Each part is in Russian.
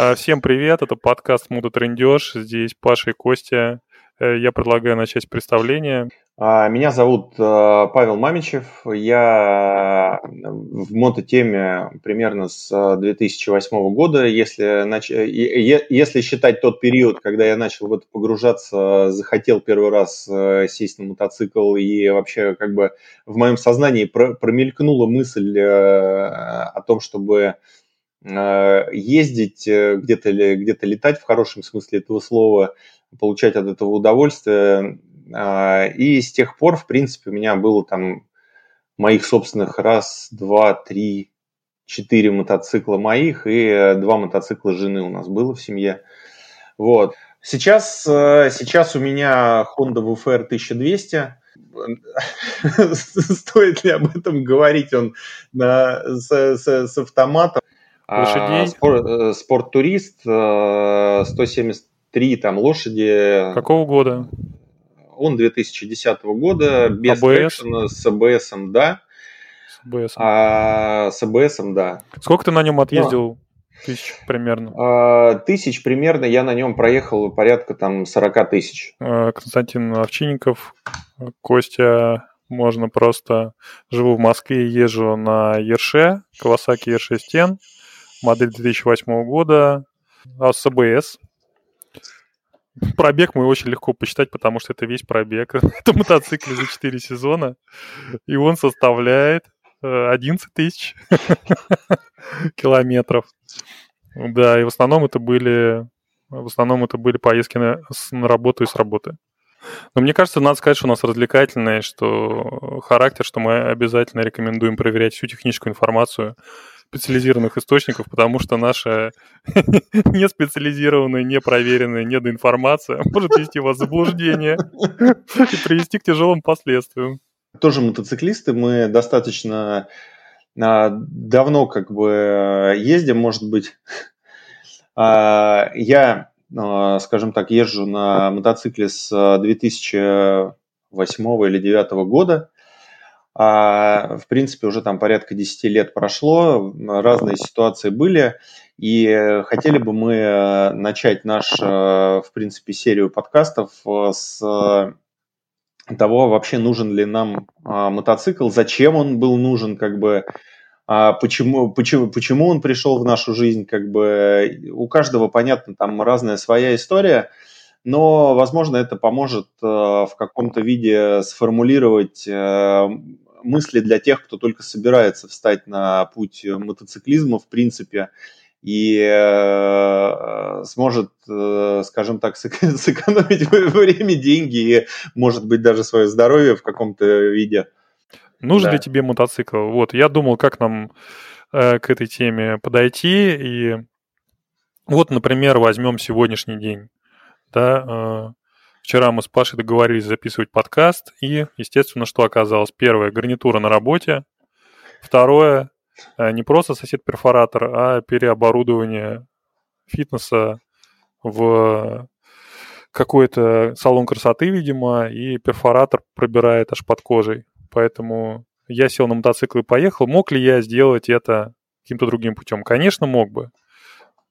А, всем привет, это подкаст Муда Трендеж. Здесь Паша и Костя. Э, я предлагаю начать представление. А, меня зовут э, Павел Мамичев. Я в мототеме примерно с 2008 э, года. Если, нач... если считать тот период, когда я начал в это погружаться, захотел первый раз сесть на мотоцикл и вообще как бы в моем сознании промелькнула мысль о том, чтобы ездить где-то где-то летать в хорошем смысле этого слова – получать от этого удовольствие. А, и с тех пор, в принципе, у меня было там моих собственных раз, два, три, четыре мотоцикла моих и два мотоцикла жены у нас было в семье. Вот. Сейчас, э, сейчас у меня Honda VFR 1200. Стоит ли об этом говорить? Он на, с, с, с автоматом. Лошадей? А, спорт-турист, 170 три там лошади. Какого года? Он 2010 года, без АБС? с АБС, да. С АБС. А, с АБС, да. Сколько ты на нем отъездил? Да. Тысяч примерно. А, тысяч примерно я на нем проехал порядка там 40 тысяч. А, Константин Овчинников, Костя, можно просто... Живу в Москве, езжу на Ерше, Kawasaki R6N, модель 2008 года, а с АБС, Пробег мой очень легко посчитать, потому что это весь пробег. это мотоцикл за 4 сезона, и он составляет 11 э, тысяч километров. Да, и в основном это были в основном это были поездки на, на работу и с работы. Но мне кажется, надо сказать, что у нас развлекательное, что характер, что мы обязательно рекомендуем проверять всю техническую информацию специализированных источников, потому что наша не специализированная, не проверенная недоинформация может вести вас в заблуждение и привести к тяжелым последствиям. Тоже мотоциклисты, мы достаточно а, давно как бы ездим, может быть. А, я, а, скажем так, езжу на мотоцикле с 2008 или 2009 года. А, в принципе, уже там порядка 10 лет прошло, разные ситуации были, и хотели бы мы э, начать наш, э, в принципе, серию подкастов э, с того, вообще нужен ли нам а, мотоцикл, зачем он был нужен, как бы, а, почему, почему, почему он пришел в нашу жизнь, как бы, у каждого, понятно, там разная своя история, но, возможно, это поможет в каком-то виде сформулировать мысли для тех, кто только собирается встать на путь мотоциклизма, в принципе, и э, сможет, э, скажем так, сэкономить время, деньги и, может быть, даже свое здоровье в каком-то виде. Нужен да. ли тебе мотоцикл? Вот, я думал, как нам э, к этой теме подойти, и вот, например, возьмем сегодняшний день, да, э, Вчера мы с Пашей договорились записывать подкаст, и, естественно, что оказалось? Первое, гарнитура на работе. Второе, э, не просто сосед-перфоратор, а переоборудование фитнеса в какой-то салон красоты, видимо, и перфоратор пробирает аж под кожей. Поэтому я сел на мотоцикл и поехал. Мог ли я сделать это каким-то другим путем? Конечно, мог бы.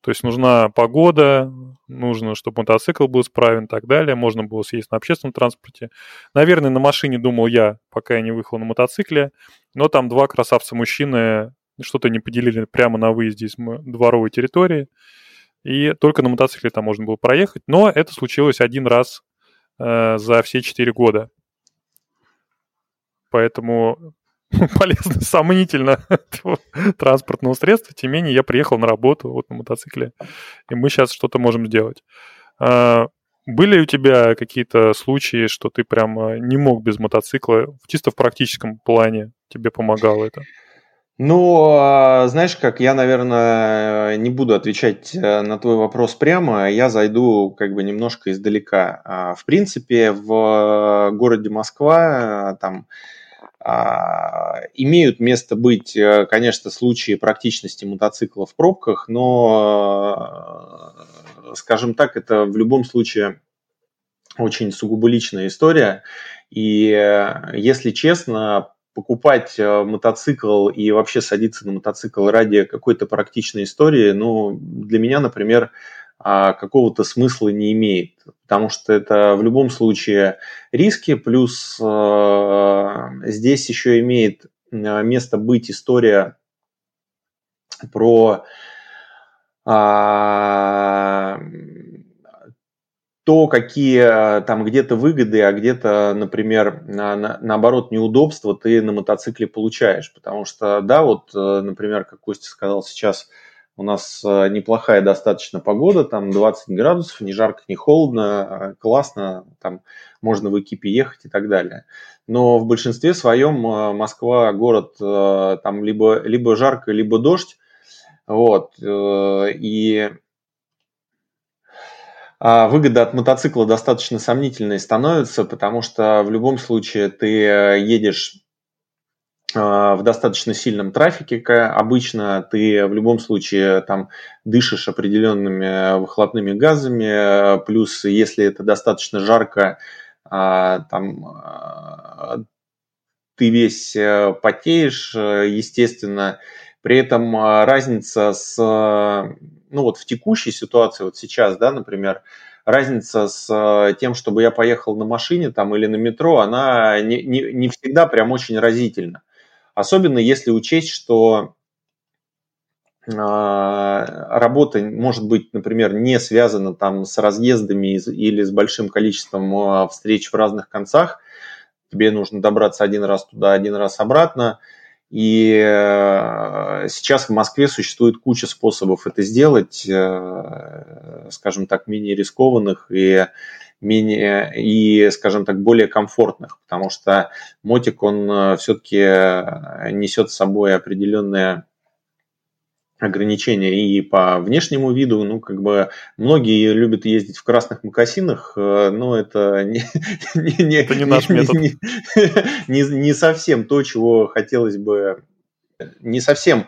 То есть нужна погода, нужно, чтобы мотоцикл был исправен и так далее. Можно было съездить на общественном транспорте. Наверное, на машине думал я, пока я не выехал на мотоцикле. Но там два красавца-мужчины что-то не поделили прямо на выезде из дворовой территории. И только на мотоцикле там можно было проехать. Но это случилось один раз э, за все четыре года. Поэтому полезно, сомнительно транспортного средства. Тем не менее, я приехал на работу вот на мотоцикле, и мы сейчас что-то можем сделать. А, были у тебя какие-то случаи, что ты прямо не мог без мотоцикла, чисто в практическом плане тебе помогало это? Ну, а, знаешь как, я, наверное, не буду отвечать э, на твой вопрос прямо, я зайду как бы немножко издалека. А, в принципе, в городе Москва там а, имеют место быть, э, конечно, случаи практичности мотоцикла в пробках, но, э, скажем так, это в любом случае очень сугубо личная история. И, э, если честно, покупать мотоцикл и вообще садиться на мотоцикл ради какой-то практичной истории, ну, для меня, например, а, какого-то смысла не имеет, потому что это в любом случае риски, плюс здесь еще имеет место быть история про а, то, какие там где-то выгоды, а где-то, например, на, на, наоборот, неудобства ты на мотоцикле получаешь. Потому что, да, вот, э, например, как Костя сказал сейчас, у нас э, неплохая достаточно погода, там 20 градусов, не жарко, не холодно, э, классно, там можно в экипе ехать и так далее. Но в большинстве своем Москва город там либо, либо жарко, либо дождь, вот, и а выгода от мотоцикла достаточно сомнительной становится, потому что в любом случае ты э, едешь в достаточно сильном трафике, обычно ты в любом случае там дышишь определенными выхлопными газами, плюс если это достаточно жарко, а, там ты весь э, потеешь, э, естественно, при этом разница с ну вот в текущей ситуации, вот сейчас, да, например, разница с э, тем, чтобы я поехал на машине там или на метро, она не, не, не всегда прям очень разительна. Особенно если учесть, что э, работа может быть, например, не связана там с разъездами или с большим количеством э, встреч в разных концах. Тебе нужно добраться один раз туда, один раз обратно. И э, сейчас в Москве существует куча способов это сделать, э, скажем так, менее рискованных и менее и, скажем так, более комфортных, потому что мотик, он э, все-таки несет с собой определенное ограничения и по внешнему виду, ну, как бы многие любят ездить в красных мокасинах, э, но это не, не, не, это не наш метод. Не, не, не совсем то, чего хотелось бы, не совсем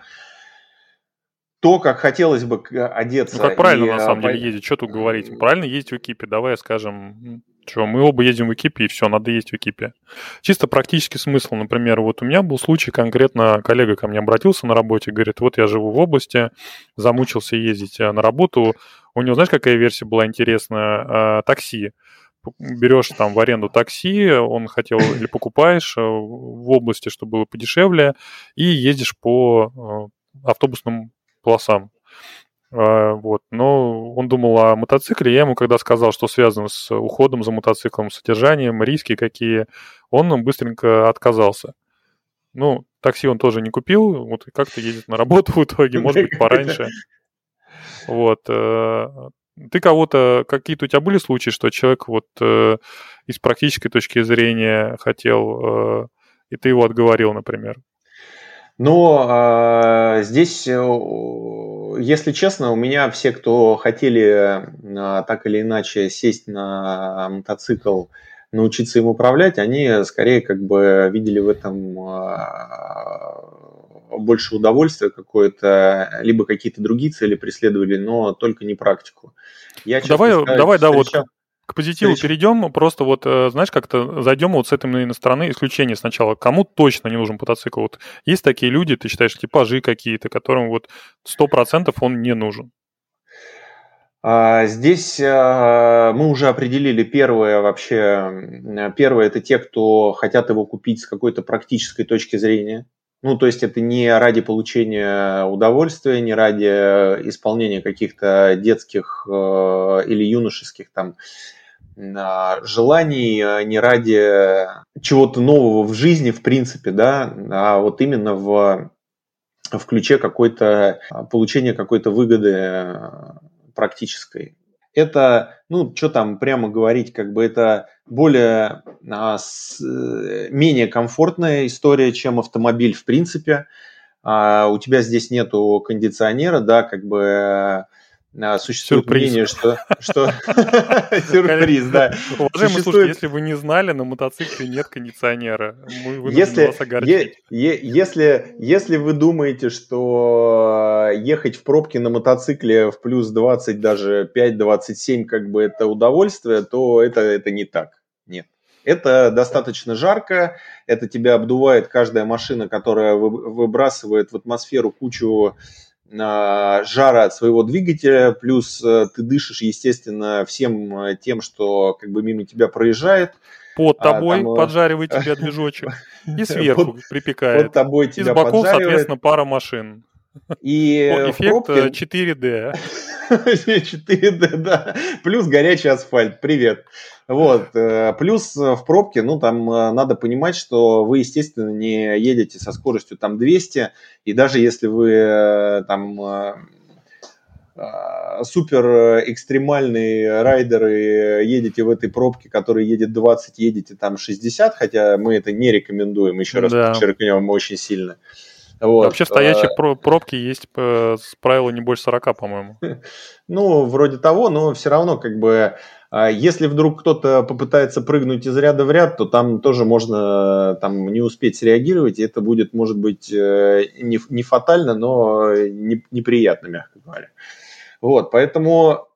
то, как хотелось бы одеться. Ну, как правильно, и, на самом по... деле, ездить, что тут говорить? Правильно ездить в экипе, давай скажем, что мы оба едем в экипе, и все, надо ездить в экипе. Чисто практический смысл, например, вот у меня был случай конкретно, коллега ко мне обратился на работе, говорит, вот я живу в области, замучился ездить э, на работу, у него, знаешь, какая версия была интересная? А, такси берешь там в аренду такси, он хотел или покупаешь э, в области, чтобы было подешевле, и ездишь по э, автобусным полосам. А, вот. Но он думал о мотоцикле. Я ему, когда сказал, что связано с уходом за мотоциклом, содержанием, риски какие, он быстренько отказался. Ну, такси он тоже не купил, вот как-то ездит на работу в итоге, может быть, пораньше. Вот. Э, ты кого-то, какие-то у тебя были случаи, что человек вот э, из практической точки зрения хотел, э, и ты его отговорил, например? Но здесь если честно, у меня все, кто хотели а, так или иначе сесть на мотоцикл, научиться им управлять, они скорее как бы видели в этом а, больше удовольствия какое-то, либо какие-то другие цели преследовали, но только не практику. Я, давай, давай, встречал... да, вот к позитиву Встреча. перейдем, просто вот, э, знаешь, как-то зайдем вот с этой наверное, стороны исключения сначала. Кому точно не нужен мотоцикл? Вот есть такие люди, ты считаешь, типажи какие-то, которым вот сто процентов он не нужен? А, здесь а, мы уже определили первое вообще. Первое это те, кто хотят его купить с какой-то практической точки зрения. Ну, то есть это не ради получения удовольствия, не ради исполнения каких-то детских э, или юношеских там желаний а, не ради чего-то нового в жизни, в принципе, да, а вот именно в, в ключе какой-то а, получения какой-то выгоды практической. Это, ну, что там прямо говорить, как бы это более, а, с, э, менее комфортная история, чем автомобиль в принципе. А, у тебя здесь нету кондиционера, да, как бы а, существует Сюрприз. мнение, что... что... Сюрприз, да. Уважаемые слушатели, если вы не знали, на мотоцикле нет кондиционера. Мы если, вас огорчить. Если, если вы думаете, что ехать в пробке на мотоцикле в плюс 20, даже 5-27, как бы это удовольствие, то это, это не так. Нет. Это достаточно жарко, это тебя обдувает каждая машина, которая выбрасывает в атмосферу кучу а, жара от своего двигателя, плюс э, ты дышишь, естественно, всем э, тем, что как бы мимо тебя проезжает. Под а, тобой а, там, поджаривает тебя движочек и сверху под, припекает. Под тобой тебя Из боков, соответственно, пара машин. И эффект пробке... 4D. 4D, да. Плюс горячий асфальт. Привет. Вот. Э, плюс в пробке, ну, там э, надо понимать, что вы, естественно, не едете со скоростью там 200, и даже если вы э, там супер экстремальные райдеры едете в этой пробке, который едет 20, едете там 60, хотя мы это не рекомендуем, еще раз да. подчеркнем очень сильно. Вот. Вообще в стоячей пробке есть правило не больше 40, по-моему. Ну, вроде того, но все равно как бы если вдруг кто-то попытается прыгнуть из ряда в ряд, то там тоже можно там, не успеть среагировать, и это будет, может быть, э, не, не фатально, но не, неприятно, мягко говоря. Вот, поэтому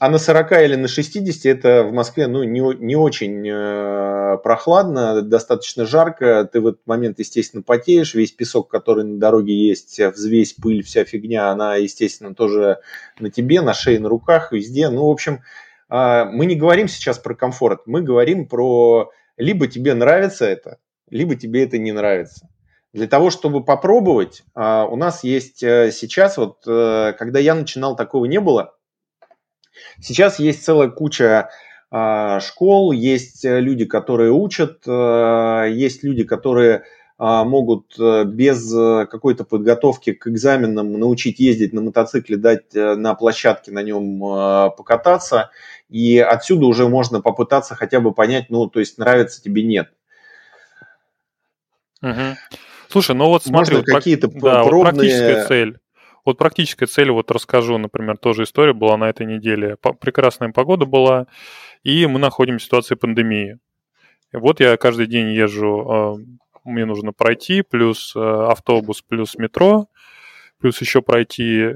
а на 40 или на 60 это в Москве ну, не, не очень э, прохладно, достаточно жарко. Ты в этот момент, естественно, потеешь. Весь песок, который на дороге есть, взвесь, пыль, вся фигня, она, естественно, тоже на тебе, на шее, на руках, везде. Ну, в общем, а, мы не говорим сейчас про комфорт, мы говорим про либо тебе нравится это, либо тебе это не нравится. Для того, чтобы попробовать, а, у нас есть э, сейчас, вот э, когда я начинал, такого не было. Сейчас есть целая куча а, школ, есть э, люди, которые учат, есть люди, которые могут без какой-то подготовки к экзаменам научить ездить на мотоцикле, дать на площадке на нем покататься. И отсюда уже можно попытаться хотя бы понять, ну, то есть нравится тебе, нет. Угу. Слушай, ну вот смотри, вот какие-то да, пробные... вот практическая цель. Вот практическая цель, вот расскажу, например, тоже история была на этой неделе. Прекрасная погода была, и мы находимся в ситуации пандемии. Вот я каждый день езжу, а, мне нужно пройти, плюс а, автобус, плюс метро, плюс еще пройти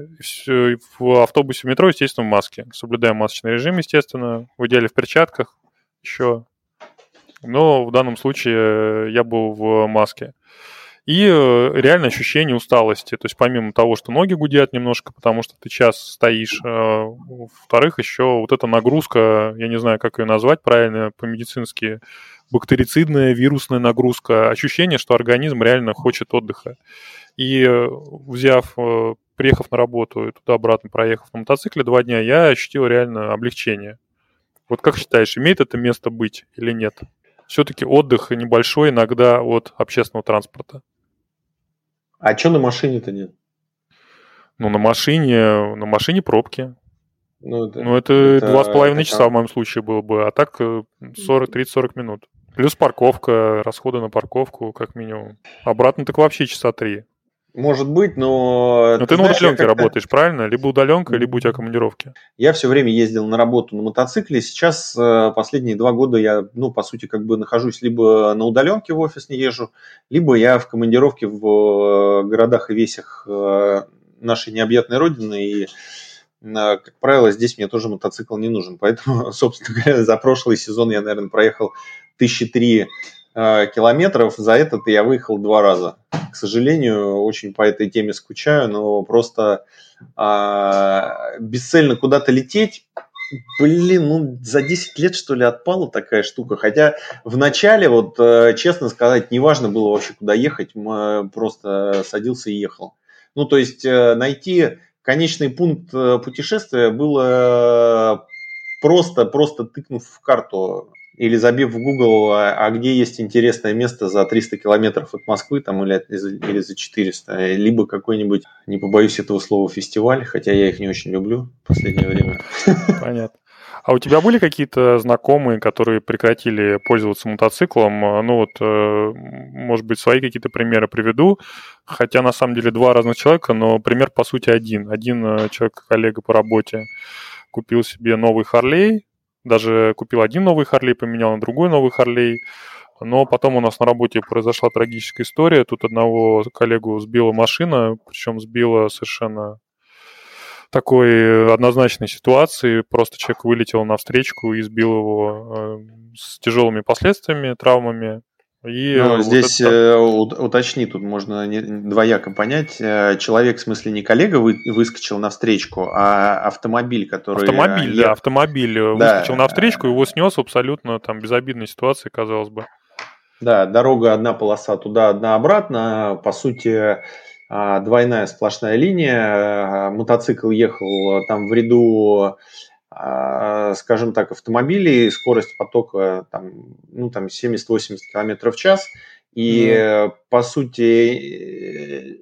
в автобусе, в метро, естественно, в маске. Соблюдаем масочный режим, естественно, в идеале в перчатках еще. Но в данном случае я был в маске. И э, реально ощущение усталости. То есть помимо того, что ноги гудят немножко, потому что ты час стоишь, э, во-вторых, еще вот эта нагрузка, я не знаю, как ее назвать правильно по-медицински, бактерицидная, вирусная нагрузка, ощущение, что организм реально хочет отдыха. И э, взяв, э, приехав на работу и туда-обратно проехав на мотоцикле два дня, я ощутил реально облегчение. Вот как считаешь, имеет это место быть или нет? Все-таки отдых небольшой иногда от общественного транспорта. А что на машине-то нет? Ну, на машине, на машине пробки. Ну, это, ну, это два с половиной часа в моем случае было бы, а так 30-40 э, минут. Плюс парковка, расходы на парковку, как минимум. Обратно так вообще часа три. Может быть, но... Но ты, ты на удаленке работаешь, правильно? Либо удаленка, либо у тебя командировки. Я все время ездил на работу на мотоцикле. Сейчас э, последние два года я, ну, по сути, как бы нахожусь либо на удаленке в офис не езжу, либо я в командировке в э, городах и весях э, нашей необъятной родины. И, как правило, здесь мне тоже мотоцикл не нужен. Поэтому, собственно говоря, за прошлый сезон я, наверное, проехал тысячи три километров. За этот я выехал два раза к сожалению, очень по этой теме скучаю, но просто а, бесцельно куда-то лететь, блин, ну за 10 лет что ли отпала такая штука. Хотя в начале, вот э, честно сказать, неважно было вообще куда ехать, просто садился и ехал. Ну то есть э, найти конечный пункт э, путешествия было просто, просто тыкнув в карту или забив в Google, а, а где есть интересное место за 300 километров от Москвы там, или, или за 400, либо какой-нибудь, не побоюсь этого слова, фестиваль, хотя я их не очень люблю в последнее время. Понятно. А у тебя были какие-то знакомые, которые прекратили пользоваться мотоциклом? Ну вот, э, может быть, свои какие-то примеры приведу. Хотя на самом деле два разных человека, но пример по сути один. Один э, человек, коллега по работе, купил себе новый Харлей, даже купил один новый Харлей, поменял на другой новый Харлей. Но потом у нас на работе произошла трагическая история. Тут одного коллегу сбила машина, причем сбила совершенно такой однозначной ситуации. Просто человек вылетел на встречку и сбил его с тяжелыми последствиями, травмами. И ну, вот здесь это... Э, уточни, тут можно двояко понять. Э, человек, в смысле, не коллега вы, выскочил на встречку, а автомобиль, который... Автомобиль, да, автомобиль да. выскочил на встречку, его снес абсолютно там безобидной ситуации, казалось бы. Да, дорога одна полоса туда, одна обратно. По сути, двойная сплошная линия. Мотоцикл ехал там в ряду скажем так, автомобилей, скорость потока там, ну, там 70-80 км в час. И, mm. по сути,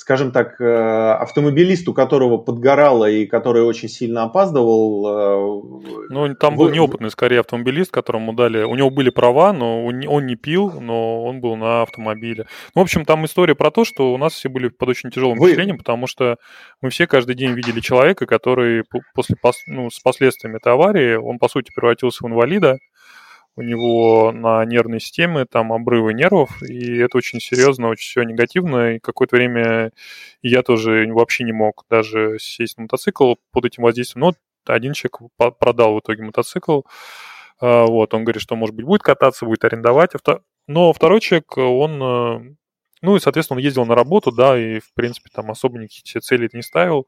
скажем так, э, автомобилист, у которого подгорало и который очень сильно опаздывал. Э, ну, там был неопытный, скорее, автомобилист, которому дали... У него были права, но он не пил, но он был на автомобиле. Ну, в общем, там история про то, что у нас все были под очень тяжелым Вы... впечатлением, потому что мы все каждый день видели человека, который после, ну, с последствиями этой аварии, он, по сути, превратился в инвалида, у него на нервной системе там обрывы нервов, и это очень серьезно, очень все негативно, и какое-то время я тоже вообще не мог даже сесть на мотоцикл под этим воздействием. Но один человек продал в итоге мотоцикл, а, вот, он говорит, что, может быть, будет кататься, будет арендовать, но второй человек, он э, ну и, соответственно, он ездил на работу, да, и, в принципе, там особо никакие цели не ставил.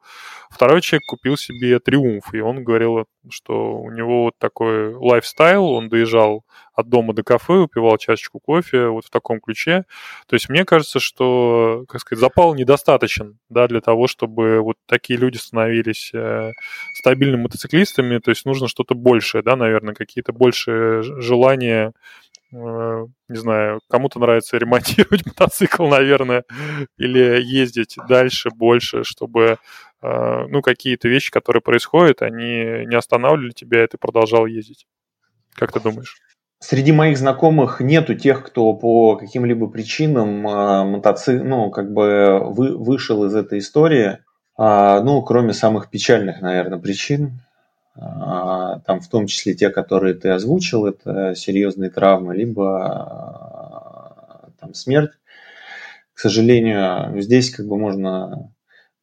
Второй человек купил себе Триумф, и он говорил, что у него вот такой лайфстайл, он доезжал от дома до кафе, упивал чашечку кофе, вот в таком ключе. То есть мне кажется, что, как сказать, запал недостаточен, да, для того, чтобы вот такие люди становились э, стабильными мотоциклистами, то есть нужно что-то большее, да, наверное, какие-то большие желания не знаю, кому-то нравится ремонтировать мотоцикл, наверное, или ездить дальше, больше, чтобы, э, ну, какие-то вещи, которые происходят, они не останавливали тебя, и ты продолжал ездить. Как ты думаешь? Среди моих знакомых нету тех, кто по каким-либо причинам э, мотоцикл, ну, как бы вы, вышел из этой истории, а, ну, кроме самых печальных, наверное, причин. А, там в том числе те, которые ты озвучил, это серьезные травмы, либо а, там смерть. К сожалению, здесь как бы можно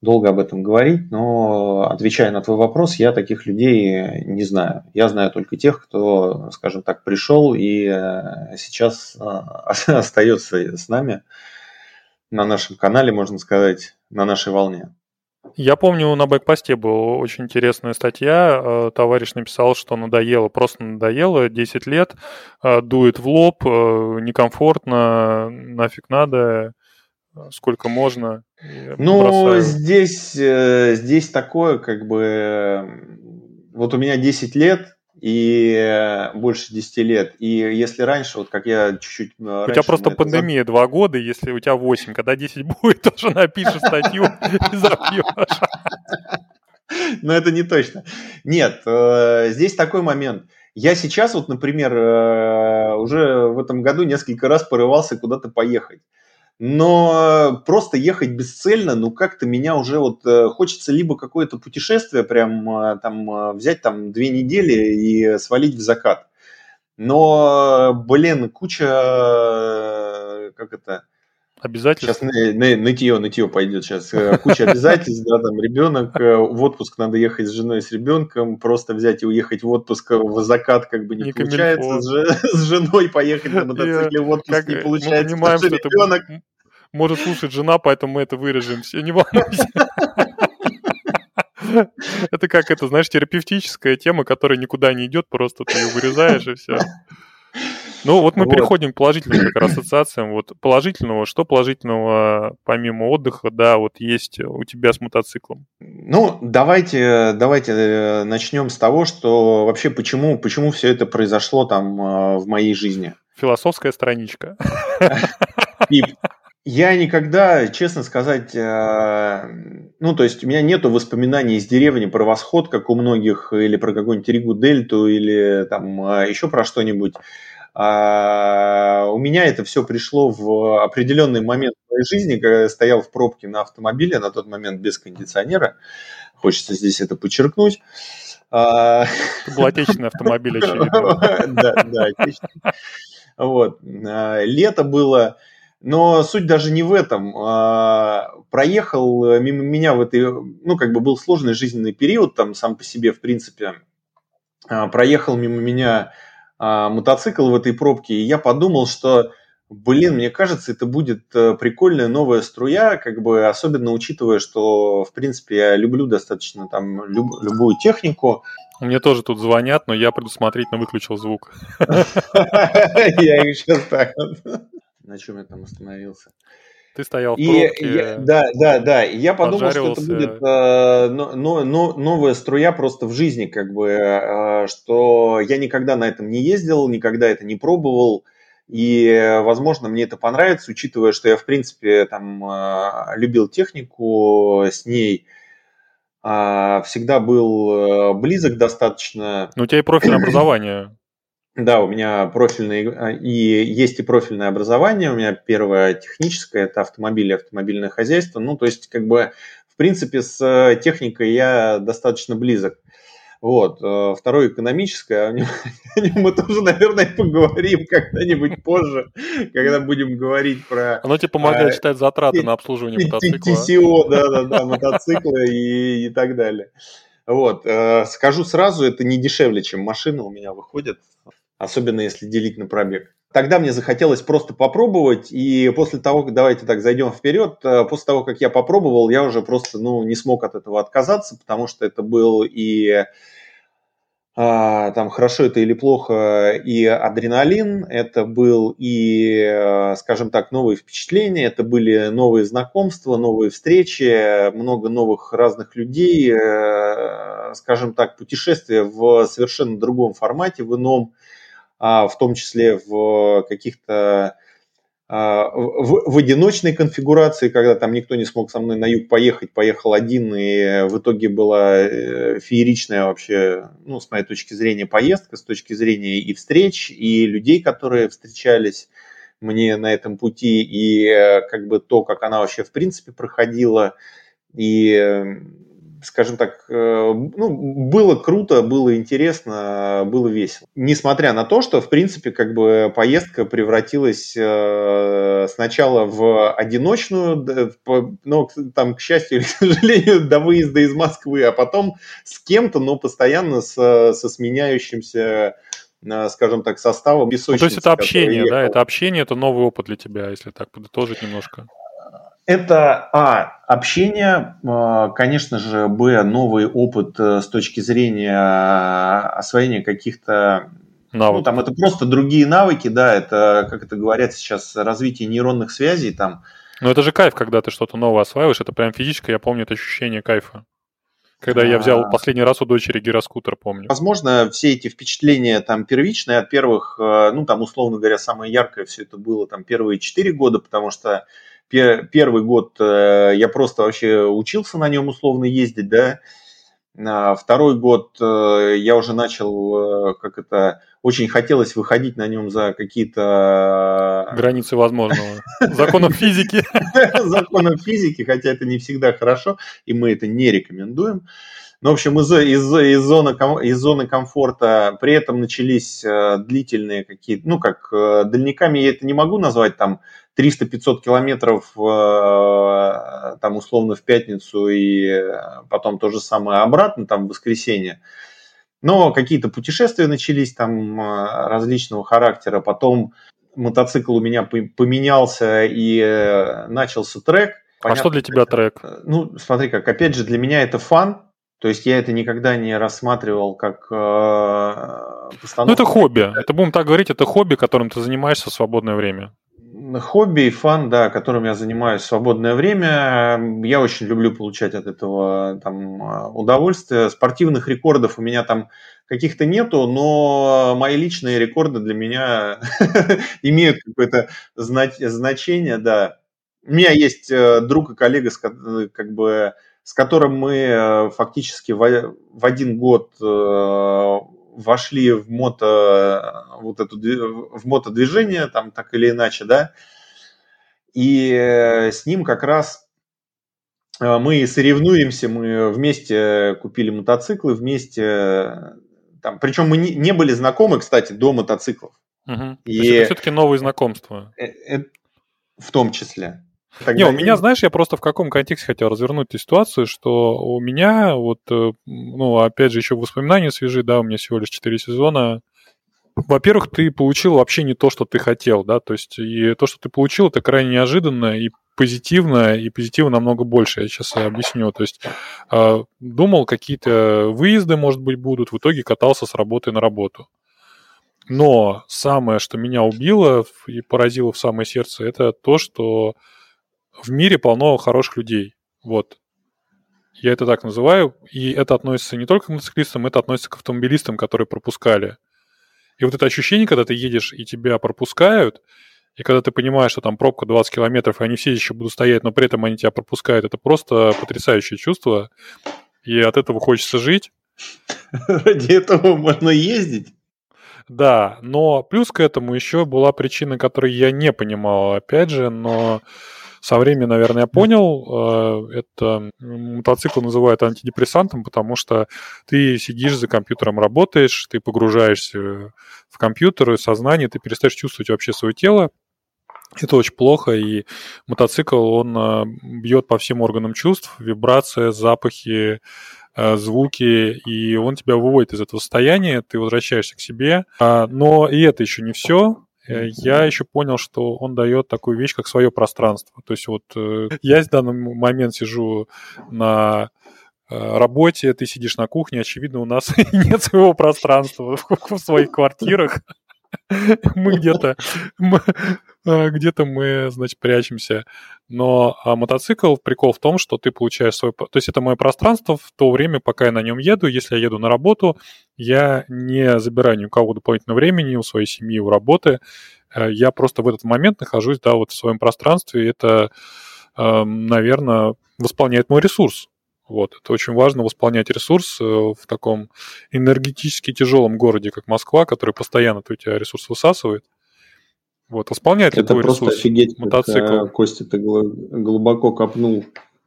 долго об этом говорить, но отвечая на твой вопрос, я таких людей не знаю. Я знаю только тех, кто, скажем так, пришел и э, сейчас а, остается с нами на нашем канале, можно сказать, на нашей волне. Я помню, на бэкпосте была очень интересная статья. Э, товарищ написал, что надоело, просто надоело, 10 лет, э, дует в лоб, э, некомфортно, нафиг надо, сколько можно. Ну, здесь, здесь такое, как бы, вот у меня 10 лет, и э, больше 10 лет. И если раньше, вот как я чуть-чуть... Э, у тебя просто пандемия два года, если у тебя 8, когда 10 будет, тоже напишешь статью и забьешь. Но это не точно. Нет, э, здесь такой момент. Я сейчас вот, например, уже в этом году несколько раз порывался куда-то поехать но просто ехать бесцельно, ну как-то меня уже вот э, хочется либо какое-то путешествие прям э, там э, взять там две недели и свалить в закат. Но, блин, куча, как это, Обязательств? Сейчас нытье, нытье пойдет сейчас. Куча обязательств, да, там ребенок, в отпуск надо ехать с женой, с ребенком, просто взять и уехать в отпуск в закат как бы не, не получается, с, с женой поехать на мотоцикле в отпуск не получается, мы понимаем, что ребенок... это может слушать жена, поэтому мы это вырежем. Все, не волнуйся. Это как это, знаешь, терапевтическая тема, которая никуда не идет, просто ты ее вырезаешь и все. Ну, вот мы вот. переходим к положительным как ассоциациям. Вот положительного, что положительного помимо отдыха, да, вот есть у тебя с мотоциклом? Ну, давайте, давайте э, начнем с того, что вообще почему, почему все это произошло там э, в моей жизни. Философская страничка. Я никогда, честно сказать, э, ну, то есть у меня нету воспоминаний из деревни про восход, как у многих, или про какую-нибудь Ригу Дельту, или там еще про что-нибудь. А у меня это все пришло в определенный момент в моей жизни, когда я стоял в пробке на автомобиле, на тот момент без кондиционера. Хочется здесь это подчеркнуть. А, это был отечественный автомобиль, очевидно. Да, да, отечественный. Вот. А, лето было, Но суть даже не в этом. Проехал мимо меня в этой, ну, как бы был сложный жизненный период, там сам по себе, в принципе, проехал мимо меня а, мотоцикл в этой пробке, и я подумал, что Блин, мне кажется, это будет э, прикольная новая струя, как бы особенно учитывая, что, в принципе, я люблю достаточно там люб, любую технику. Мне тоже тут звонят, но я предусмотрительно выключил звук. Я сейчас так На чем я там остановился? Ты стоял в пробке. Да, да, да. И я подумал, что это будет э, новая струя просто в жизни, как бы, э, что я никогда на этом не ездил, никогда это не пробовал. И, возможно, мне это понравится, учитывая, что я, в принципе, там а, любил технику с ней, а, всегда был э, близок достаточно. Ну, у тебя и профильное образование. Да, у меня профильное, а, и есть и профильное образование. У меня первое техническое, это автомобиль и автомобильное хозяйство. Ну, то есть, как бы, в принципе, с э, техникой я достаточно близок. Вот. Э, второе экономическое, о нем, о нем мы тоже, наверное, поговорим когда-нибудь позже, когда будем говорить про... Оно тебе помогает а, считать затраты на обслуживание мотоцикла. ТСО, да-да-да, мотоцикла и, и так далее. Вот. Э, скажу сразу, это не дешевле, чем машина у меня выходит, особенно если делить на пробег. Тогда мне захотелось просто попробовать, и после того, как давайте так зайдем вперед, э, после того, как я попробовал, я уже просто ну, не смог от этого отказаться, потому что это был и а, там хорошо это или плохо, и адреналин, это был и, э, скажем так, новые впечатления, это были новые знакомства, новые встречи, много новых разных людей, э, скажем так, путешествия в совершенно другом формате, в ином, в том числе в каких-то а, в, в одиночной конфигурации, когда там никто не смог со мной на юг поехать, поехал один, и в итоге была э, фееричная вообще, ну, с моей точки зрения, поездка, с точки зрения и встреч, и людей, которые встречались мне на этом пути, и э, как бы то, как она вообще в принципе проходила, и скажем так, э, ну, было круто, было интересно, было весело. Несмотря на то, что, в принципе, как бы поездка превратилась э, сначала в одиночную, но там, к счастью или к сожалению, до выезда из Москвы, а потом с кем-то, но постоянно со, со сменяющимся э, скажем так, составом Ну, то есть это общение, да? Это общение, это новый опыт для тебя, если так подытожить немножко. Это, а, общение, а, конечно же, б, новый опыт э, с точки зрения а, освоения каких-то навыков. Ну, там это просто другие навыки, да, это, как это говорят сейчас, развитие нейронных связей там. Ну, это же кайф, когда ты что-то новое осваиваешь, это прям физическое, я помню это ощущение кайфа. Когда я взял последний раз у дочери гироскутер, помню. Возможно, все эти впечатления там первичные от первых, э, ну, там, условно говоря, самое яркое все это было там первые четыре года, потому что первый год э, я просто вообще учился на нем условно ездить, да. А второй год э, я уже начал, э, как это, очень хотелось выходить на нем за какие-то... Границы возможного. Законов физики. Законов физики, хотя это не всегда хорошо, и мы это не рекомендуем. Ну, в общем, из, из, из, зоны, из зоны комфорта при этом начались длительные какие-то, ну, как дальниками я это не могу назвать, там 300-500 километров э, там условно в пятницу и потом то же самое обратно, там в воскресенье. Но какие-то путешествия начались там э, различного характера. Потом мотоцикл у меня поменялся и э, начался трек. Понятно, а что для тебя трек? Ну, смотри как, опять же, для меня это фан. То есть я это никогда не рассматривал как э, постановку. Ну, это хобби. Это будем так говорить, это хобби, которым ты занимаешься в свободное время хобби и фан, да, которым я занимаюсь в свободное время. Я очень люблю получать от этого там, удовольствие. Спортивных рекордов у меня там каких-то нету, но мои личные рекорды для меня имеют какое-то значение, да. У меня есть э, друг и коллега, как бы, с которым мы э, фактически в один год э, вошли в мото, вот эту, в мотодвижение, там так или иначе, да, и э, с ним как раз э, мы соревнуемся, мы вместе купили мотоциклы, вместе, там, причем мы не, не были знакомы, кстати, до мотоциклов. Угу. И... То есть это все-таки новые знакомства. Э, в том числе. Тогда не, у меня, знаешь, я просто в каком контексте хотел развернуть эту ситуацию, что у меня вот, э, ну, опять же, еще воспоминания свежи, да, у меня всего лишь 4 сезона. Во-первых, ты получил вообще не то, что ты хотел, да, то есть и то, что ты получил, это крайне неожиданно и позитивно, и позитива намного больше, я сейчас объясню. То есть э, думал, какие-то выезды, может быть, будут, в итоге катался с работы на работу. Но самое, что меня убило и поразило в самое сердце, это то, что в мире полно хороших людей. Вот. Я это так называю. И это относится не только к мотоциклистам, это относится к автомобилистам, которые пропускали. И вот это ощущение, когда ты едешь и тебя пропускают, и когда ты понимаешь, что там пробка 20 километров, и они все еще будут стоять, но при этом они тебя пропускают, это просто потрясающее чувство. И от этого хочется жить. Ради этого можно ездить. Да, но плюс к этому еще была причина, которую я не понимал, опять же, но со временем, наверное, я понял, э, это мотоцикл называют антидепрессантом, потому что ты сидишь за компьютером, работаешь, ты погружаешься в компьютер, в сознание, ты перестаешь чувствовать вообще свое тело, это очень плохо, и мотоцикл, он э, бьет по всем органам чувств, вибрация, запахи, э, звуки, и он тебя выводит из этого состояния, ты возвращаешься к себе. А, но и это еще не все. Э, я еще понял, что он дает такую вещь, как свое пространство. То есть вот э, я в данный момент сижу на э, работе, ты сидишь на кухне, очевидно, у нас нет своего пространства в своих квартирах. Мы где-то где-то мы, значит, прячемся. Но а мотоцикл, прикол в том, что ты получаешь свой... То есть это мое пространство в то время, пока я на нем еду. Если я еду на работу, я не забираю ни у кого дополнительного времени, у своей семьи, у работы. Э, я просто в этот момент нахожусь, да, вот в своем пространстве. И это, эм, наверное, восполняет мой ресурс. Вот, это очень важно восполнять ресурс э, в таком энергетически тяжелом городе, как Москва, который постоянно у тебя ресурс высасывает. Вот, восполняет Это любой просто ресурс. офигеть, мотоцикл. Как, Костя, ты глубоко копнул.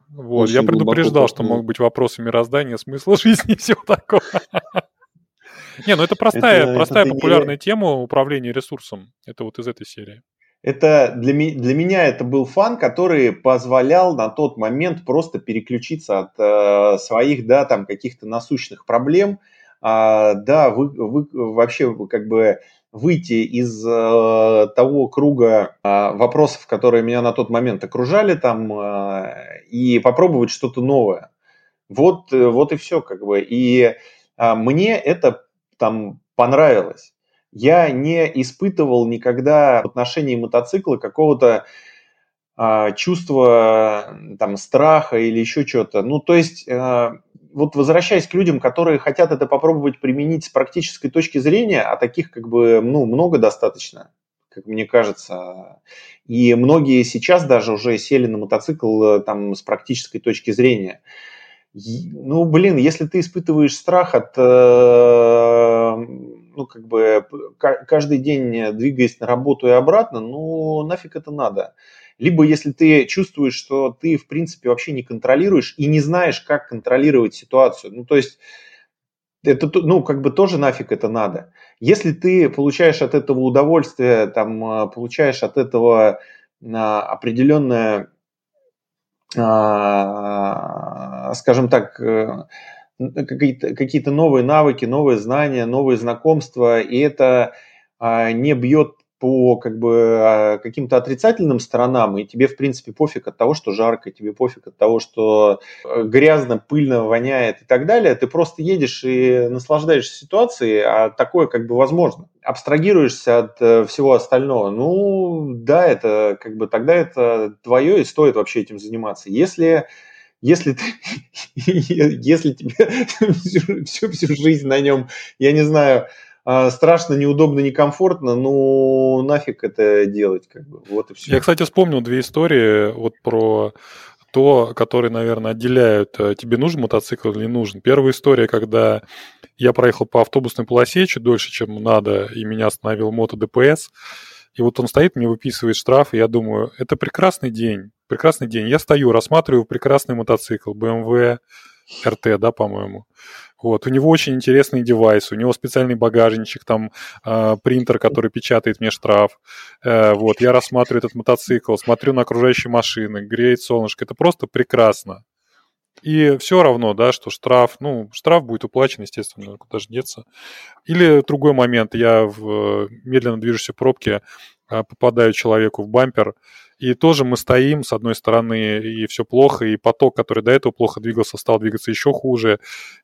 Вот, Очень я предупреждал, что могут быть вопросы мироздания, смысла жизни и всего такого. Не, ну это простая, простая популярная тема управления ресурсом. Это вот из этой серии. Это для, для меня это был фан, который позволял на тот момент просто переключиться от э, своих, да, там каких-то насущных проблем, а, да, вы, вы вообще как бы выйти из э, того круга э, вопросов, которые меня на тот момент окружали там, э, и попробовать что-то новое. Вот, э, вот и все, как бы. И э, мне это там понравилось. Я не испытывал никогда в отношении мотоцикла какого-то э, чувства там страха или еще что-то. Ну, то есть э, вот возвращаясь к людям, которые хотят это попробовать применить с практической точки зрения, а таких как бы ну, много достаточно, как мне кажется. И многие сейчас даже уже сели на мотоцикл э, там с практической точки зрения. Ну, блин, если ты испытываешь страх от, э, ну, как бы, каждый день двигаясь на работу и обратно, ну, нафиг это надо либо если ты чувствуешь, что ты, в принципе, вообще не контролируешь и не знаешь, как контролировать ситуацию. Ну, то есть это, ну, как бы тоже нафиг это надо. Если ты получаешь от этого удовольствие, там, а, получаешь от этого а, определенное, а, скажем так, э, какие-то, какие-то новые навыки, новые знания, новые знакомства, и это не бьет по как бы а, каким-то отрицательным сторонам, и тебе, в принципе, пофиг от того, что жарко, тебе пофиг от того, что э, грязно, пыльно воняет и так далее, ты просто едешь и наслаждаешься ситуацией, а такое как бы возможно. Абстрагируешься от э, всего остального, ну да, это как бы тогда это твое и стоит вообще этим заниматься. Если если ты, если тебе всю, всю, всю жизнь на нем, я не знаю, страшно, неудобно, некомфортно, ну нафиг это делать, как бы, вот и все. Я, кстати, вспомнил две истории вот про то, которые, наверное, отделяют, э, тебе нужен мотоцикл или не нужен. Первая история, когда я проехал по автобусной полосе чуть дольше, чем надо, и меня остановил мото ДПС, и вот он стоит, мне выписывает штраф, и я думаю, это прекрасный день, прекрасный день. Я стою, рассматриваю прекрасный мотоцикл BMW RT, да, по-моему. Вот, у него очень интересный девайс, у него специальный багажничек, там э, принтер, который печатает мне штраф. Э, вот, я рассматриваю этот мотоцикл, смотрю на окружающие машины, греет солнышко. Это просто прекрасно. И все равно, да, что штраф, ну, штраф будет уплачен, естественно, куда же деться. Или другой момент, я в медленно движущейся пробке а, попадаю человеку в бампер, и тоже мы стоим, с одной стороны, и все плохо, и поток, который до этого плохо двигался, стал двигаться еще хуже.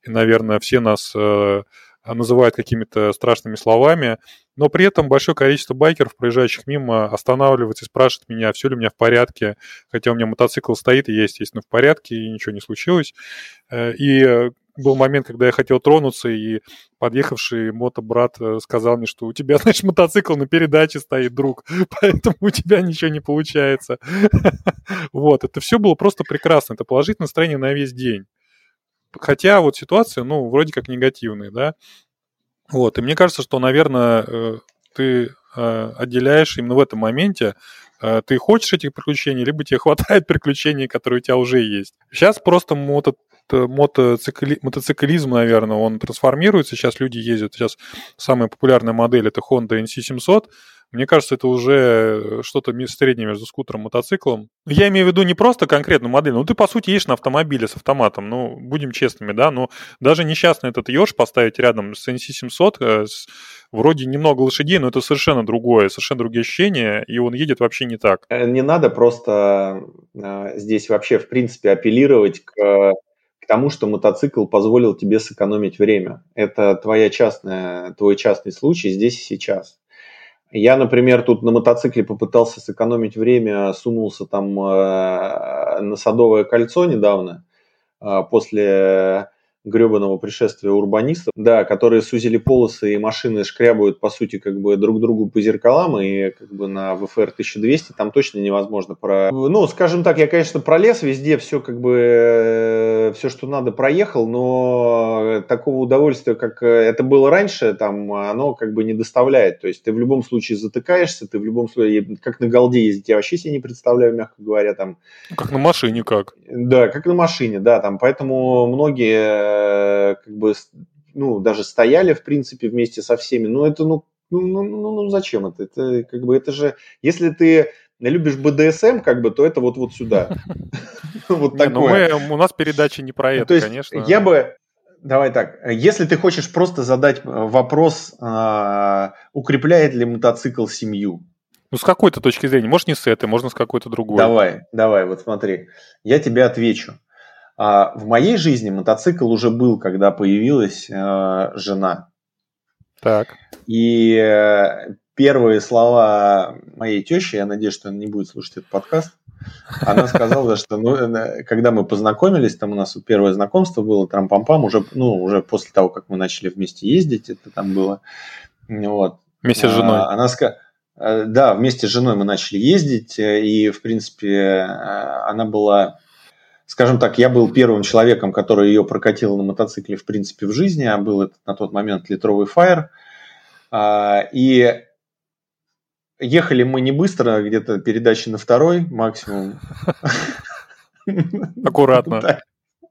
И, наверное, все нас э, называют какими-то страшными словами. Но при этом большое количество байкеров, проезжающих мимо, останавливается и спрашивает меня, все ли у меня в порядке. Хотя у меня мотоцикл стоит, и я, естественно, в порядке, и ничего не случилось. Э, и был момент, когда я хотел тронуться, и подъехавший мотобрат э, сказал мне, что у тебя, значит, мотоцикл на передаче стоит, друг, поэтому у тебя ничего не получается. Вот, это все было просто прекрасно, это положительное настроение на весь день. Хотя вот ситуация, ну, вроде как негативная, да. Вот, и мне кажется, что, наверное, э, ты э, отделяешь именно в этом моменте ты хочешь этих приключений, либо тебе хватает приключений, которые у тебя уже есть. Сейчас просто мото мотоцикли, мотоциклизм, наверное, он трансформируется. Сейчас люди ездят. Сейчас самая популярная модель это Honda NC700. Мне кажется, это уже что-то среднее между скутером и мотоциклом. Я имею в виду не просто конкретную модель, ну ты, по сути, едешь на автомобиле с автоматом, ну, будем честными, да, но даже несчастный этот Йорш поставить рядом с NC700, э, вроде немного лошадей, но это совершенно другое, совершенно другие ощущения, и он едет вообще не так. Э, не надо просто э, здесь вообще, в принципе, апеллировать к тому, что мотоцикл позволил тебе сэкономить время. Это твоя частная, твой частный случай здесь и сейчас. Я, например, тут на мотоцикле попытался сэкономить время, сунулся там э, на Садовое кольцо недавно, э, после гребаного пришествия урбанистов, да, которые сузили полосы и машины шкрябают, по сути, как бы друг другу по зеркалам, и как бы на ВФР 1200 там точно невозможно про... Ну, скажем так, я, конечно, пролез везде, все как бы, э, все, что надо, проехал, но такого удовольствия, как это было раньше, там, оно как бы не доставляет. То есть ты в любом случае затыкаешься, ты в любом случае, как на голде ездить, я вообще себе не представляю, мягко говоря, там... Как на машине как. Да, как на машине, да, там, поэтому многие Э, как бы, ну, даже стояли, в принципе, вместе со всеми. Ну, это, ну, ну, ну, ну, ну зачем это? Это, как бы, это же, если ты любишь БДСМ, как бы, то это вот, вот сюда. Вот ну такое. У нас передача не про это, конечно. Я бы, Давай так. Если ты хочешь просто задать вопрос, а, укрепляет ли мотоцикл семью? Ну, с какой-то точки зрения. Может, не с этой, можно с какой-то другой. Давай, давай, вот смотри. Я тебе отвечу. А в моей жизни мотоцикл уже был, когда появилась э, жена. Так. И э, первые слова моей тещи, я надеюсь, что она не будет слушать этот подкаст, она сказала, что ну, э, когда мы познакомились, там у нас первое знакомство было, трам-пам-пам, уже, ну, уже после того, как мы начали вместе ездить, это там было. Вот. Вместе с женой. А, она сказала, да, вместе с женой мы начали ездить, и, в принципе, она была скажем так, я был первым человеком, который ее прокатил на мотоцикле, в принципе, в жизни, а был это на тот момент литровый Fire. А, и ехали мы не быстро, где-то передачи на второй максимум. Аккуратно.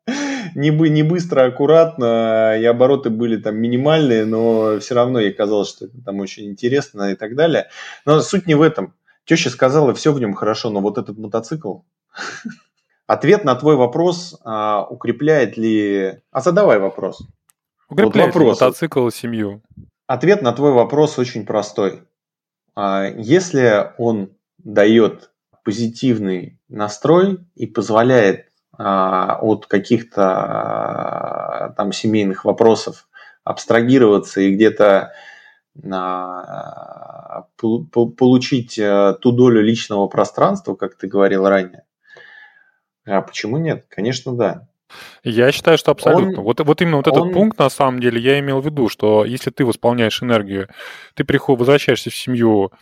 Не, не быстро, аккуратно, и обороты были там минимальные, но все равно ей казалось, что это там очень интересно и так далее. Но суть не в этом. Теща сказала, все в нем хорошо, но вот этот мотоцикл, Ответ на твой вопрос, а, укрепляет ли... А задавай вопрос. Укрепляет вот вопрос. ли мотоцикл семью? Ответ на твой вопрос очень простой. А, если он дает позитивный настрой и позволяет а, от каких-то а, там семейных вопросов абстрагироваться и где-то а, получить а, ту долю личного пространства, как ты говорил ранее, а почему нет? Конечно, да. Я считаю, что абсолютно. Он, вот, вот именно вот он... этот пункт, на самом деле, я имел в виду, что если ты восполняешь энергию, ты приход, возвращаешься в семью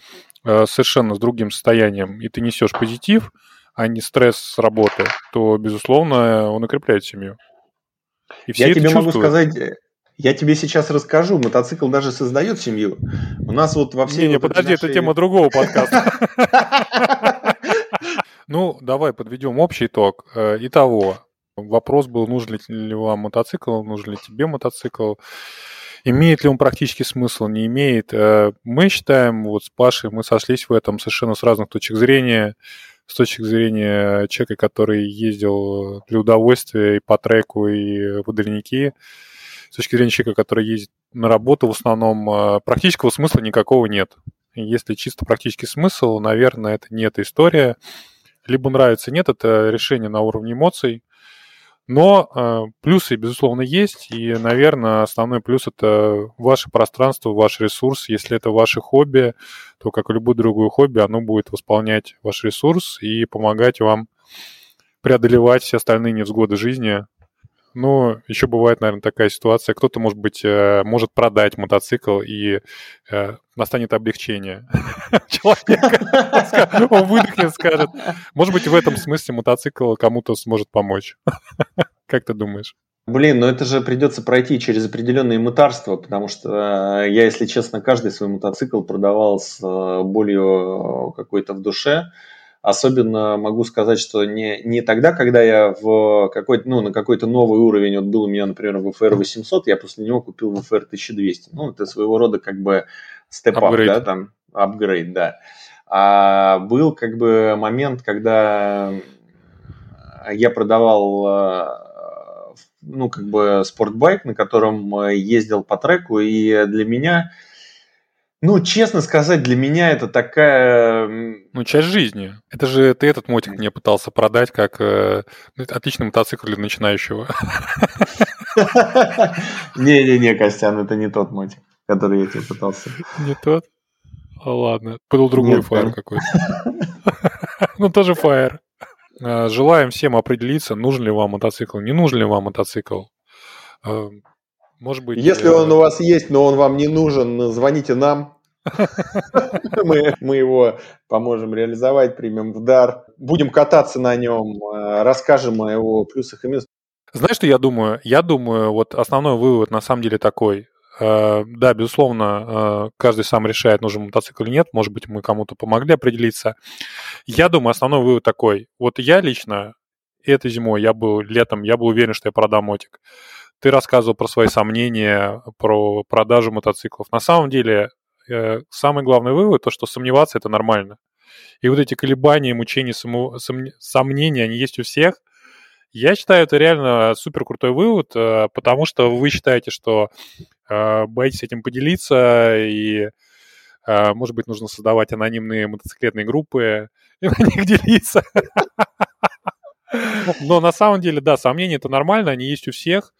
э, совершенно с другим состоянием, и ты несешь позитив, а не стресс с работы, то, безусловно, он укрепляет семью. И все я тебе чувствуют. могу сказать, я тебе сейчас расскажу, мотоцикл даже создает семью. У нас вот во всей... Не, не, вот подожди, нашей... это тема другого подкаста. Ну, давай подведем общий итог. Э, итого, Вопрос был, нужен ли вам мотоцикл, нужен ли тебе мотоцикл. Имеет ли он практический смысл, не имеет. Э, мы считаем, вот с Пашей мы сошлись в этом совершенно с разных точек зрения. С точки зрения человека, который ездил для удовольствия и по треку, и в удаленники. С точки зрения человека, который ездит на работу в основном, э, практического смысла никакого нет. Если чисто практический смысл, наверное, это не эта история. Либо нравится, нет, это решение на уровне эмоций. Но э, плюсы, безусловно, есть, и, наверное, основной плюс – это ваше пространство, ваш ресурс. Если это ваше хобби, то, как и любое другое хобби, оно будет восполнять ваш ресурс и помогать вам преодолевать все остальные невзгоды жизни, но еще бывает, наверное, такая ситуация. Кто-то, может быть, э, может продать мотоцикл, и э, настанет облегчение. Человек, он выдохнет, скажет. Может быть, в этом смысле мотоцикл кому-то сможет помочь. Как ты думаешь? Блин, ну это же придется пройти через определенные мытарства, потому что э, я, если честно, каждый свой мотоцикл продавал с болью какой-то в душе. Особенно могу сказать, что не, не тогда, когда я в какой-то, ну, на какой-то новый уровень, вот был у меня, например, VFR 800, я после него купил VFR 1200. Ну, это своего рода как бы степ-ап, да, там, апгрейд, да. А был как бы момент, когда я продавал э, ну, как бы спортбайк, на котором ездил по треку, и для меня ну, честно сказать, для меня это такая... Ну, часть жизни. Это же ты этот мотик мне пытался продать как э, ну, отличный мотоцикл для начинающего. Не-не-не, Костян, это не тот мотик, который я тебе пытался. Не тот? А, ладно, был другой фаер какой-то. Ну, тоже фаер. А, желаем всем определиться, нужен ли вам мотоцикл, не нужен ли вам мотоцикл. А, может быть... Если он у вас есть, но он вам не нужен, звоните нам. Мы, мы его поможем реализовать, примем в дар. Будем кататься на нем, э, расскажем о его плюсах и минусах. Знаешь, что я думаю? Я думаю, вот основной вывод на самом деле такой. Э, да, безусловно, э, каждый сам решает, нужен мотоцикл или нет. Может быть, мы кому-то помогли определиться. Я думаю, основной вывод такой. Вот я лично этой зимой, я был летом, я был уверен, что я продам мотик. Ты рассказывал про свои сомнения, про продажу мотоциклов. На самом деле, самый главный вывод, то, что сомневаться – это нормально. И вот эти колебания, мучения, само, сом, сомнения, они есть у всех. Я считаю, это реально супер крутой вывод, э, потому что вы считаете, что э, боитесь этим поделиться, и, может быть, нужно создавать анонимные мотоциклетные группы и на них делиться. Но на самом деле, да, сомнения это нормально, они есть у всех.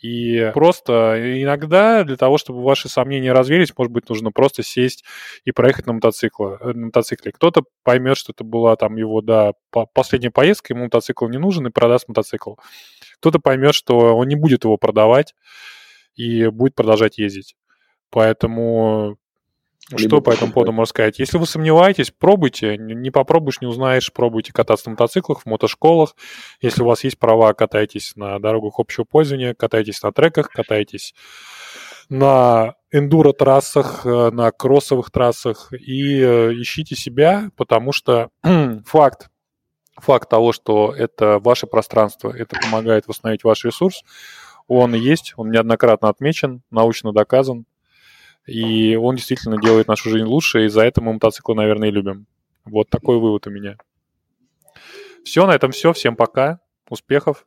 И просто иногда для того, чтобы ваши сомнения развелись, может быть, нужно просто сесть и проехать на, мотоцикле. Э, на мотоцикле. Кто-то поймет, что это была там его, да, последняя поездка, ему мотоцикл не нужен и продаст мотоцикл. Кто-то поймет, что он не будет его продавать и будет продолжать ездить. Поэтому либо Что по этому поводу можно сказать? Если вы сомневаетесь, пробуйте. Не попробуешь, не узнаешь. Пробуйте кататься на мотоциклах, в мотошколах. Если у вас есть права, катайтесь на дорогах общего пользования, катайтесь на треках, катайтесь на эндуро-трассах, э, на кроссовых трассах и э, ищите себя, потому что факт, факт того, что это ваше пространство, это помогает восстановить ваш ресурс, он есть, он неоднократно отмечен, научно доказан, и он действительно делает нашу жизнь лучше, и за это мы мотоциклы, наверное, и любим. Вот такой вывод у меня. Все, на этом все. Всем пока. Успехов.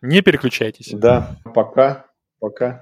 Не переключайтесь. Да, пока. Пока.